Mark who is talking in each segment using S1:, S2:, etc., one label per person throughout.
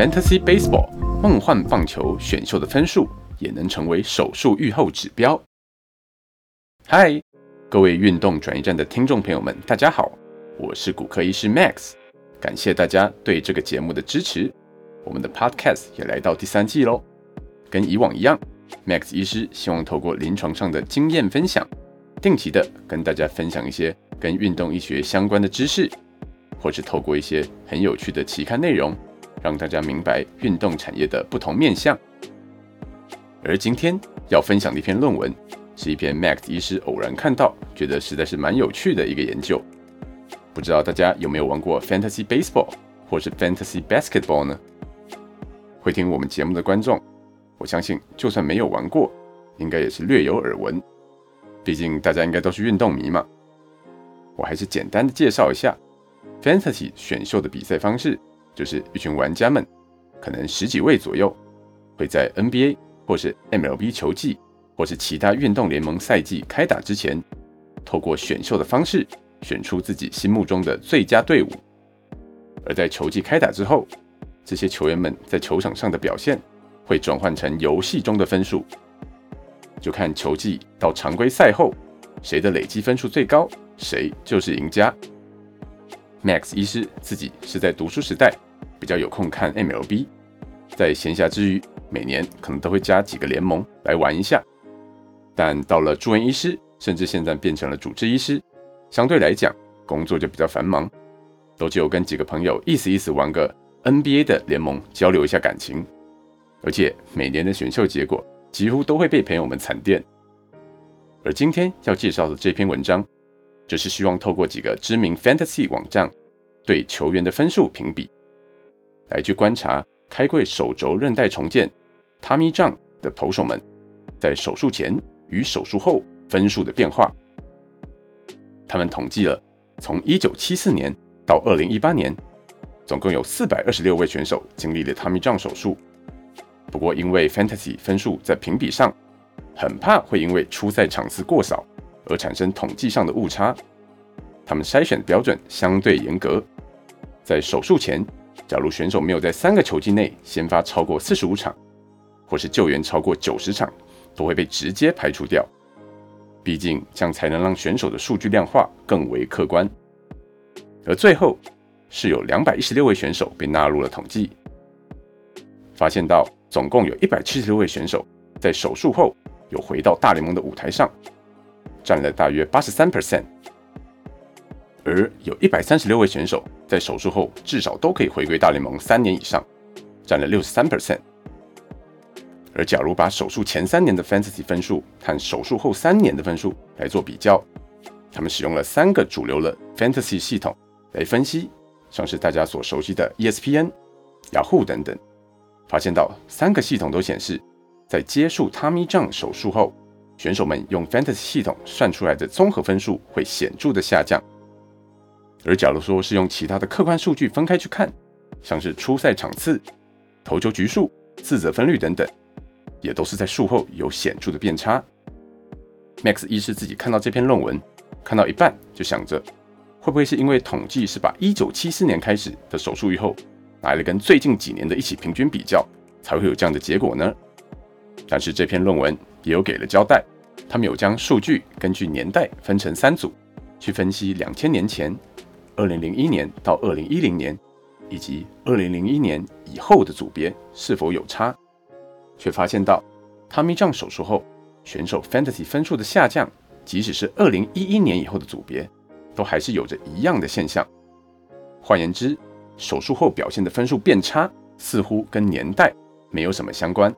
S1: Fantasy Baseball 梦幻棒球选秀的分数也能成为手术预后指标。嗨，各位运动转移站的听众朋友们，大家好，我是骨科医师 Max，感谢大家对这个节目的支持。我们的 Podcast 也来到第三季喽，跟以往一样，Max 医师希望透过临床上的经验分享，定期的跟大家分享一些跟运动医学相关的知识。或是透过一些很有趣的期刊内容，让大家明白运动产业的不同面向。而今天要分享的一篇论文，是一篇 Max 医师偶然看到，觉得实在是蛮有趣的一个研究。不知道大家有没有玩过 Fantasy Baseball 或是 Fantasy Basketball 呢？会听我们节目的观众，我相信就算没有玩过，应该也是略有耳闻。毕竟大家应该都是运动迷嘛。我还是简单的介绍一下。Fantasy 选秀的比赛方式，就是一群玩家们，可能十几位左右，会在 NBA 或是 MLB 球季，或是其他运动联盟赛季开打之前，透过选秀的方式，选出自己心目中的最佳队伍。而在球季开打之后，这些球员们在球场上的表现，会转换成游戏中的分数，就看球季到常规赛后，谁的累积分数最高，谁就是赢家。Max 医师自己是在读书时代比较有空看 MLB，在闲暇之余，每年可能都会加几个联盟来玩一下。但到了住院医师，甚至现在变成了主治医师，相对来讲工作就比较繁忙，都只有跟几个朋友意思意思玩个 NBA 的联盟交流一下感情。而且每年的选秀结果几乎都会被朋友们惨电。而今天要介绍的这篇文章。就是希望透过几个知名 fantasy 网站对球员的分数评比，来去观察开柜手肘韧带重建 Tommy John 的投手们在手术前与手术后分数的变化。他们统计了从1974年到2018年，总共有426位选手经历了 Tommy John 手术。不过因为 fantasy 分数在评比上很怕会因为出赛场次过少。而产生统计上的误差，他们筛选的标准相对严格。在手术前，假如选手没有在三个球季内先发超过四十五场，或是救援超过九十场，都会被直接排除掉。毕竟这样才能让选手的数据量化更为客观。而最后是有两百一十六位选手被纳入了统计，发现到总共有一百七十六位选手在手术后有回到大联盟的舞台上。占了大约八十三 percent，而有一百三十六位选手在手术后至少都可以回归大联盟三年以上，占了六十三 percent。而假如把手术前三年的 fantasy 分数和手术后三年的分数来做比较，他们使用了三个主流的 fantasy 系统来分析，像是大家所熟悉的 ESPN、Yahoo 等等，发现到三个系统都显示，在接受 Tommy John 手术后。选手们用 Fantasy 系统算出来的综合分数会显著的下降，而假如说是用其他的客观数据分开去看，像是初赛场次、投球局数、自责分率等等，也都是在术后有显著的变差。Max 一是自己看到这篇论文，看到一半就想着，会不会是因为统计是把1974年开始的手术以后，拿来跟最近几年的一起平均比较，才会有这样的结果呢？但是这篇论文也有给了交代，他们有将数据根据年代分成三组，去分析两千年前、二零零一年到二零一零年，以及二零零一年以后的组别是否有差，却发现到 Tommy 酱手术后选手 Fantasy 分数的下降，即使是二零一一年以后的组别，都还是有着一样的现象。换言之，手术后表现的分数变差，似乎跟年代没有什么相关。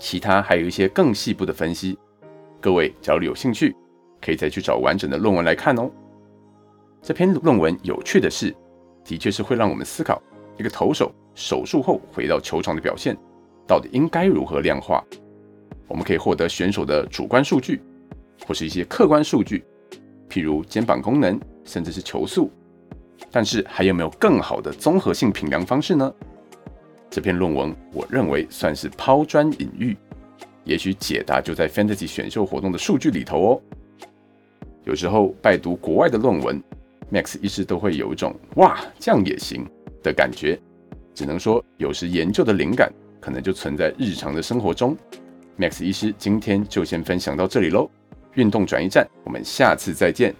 S1: 其他还有一些更细部的分析，各位假如有兴趣，可以再去找完整的论文来看哦。这篇论文有趣的是，的确是会让我们思考一个投手手术后回到球场的表现，到底应该如何量化。我们可以获得选手的主观数据，或是一些客观数据，譬如肩膀功能，甚至是球速。但是还有没有更好的综合性评量方式呢？这篇论文，我认为算是抛砖引玉，也许解答就在 Fantasy 选秀活动的数据里头哦。有时候拜读国外的论文，Max 医师都会有一种“哇，这样也行”的感觉，只能说有时研究的灵感可能就存在日常的生活中。Max 医师今天就先分享到这里喽，运动转移站，我们下次再见。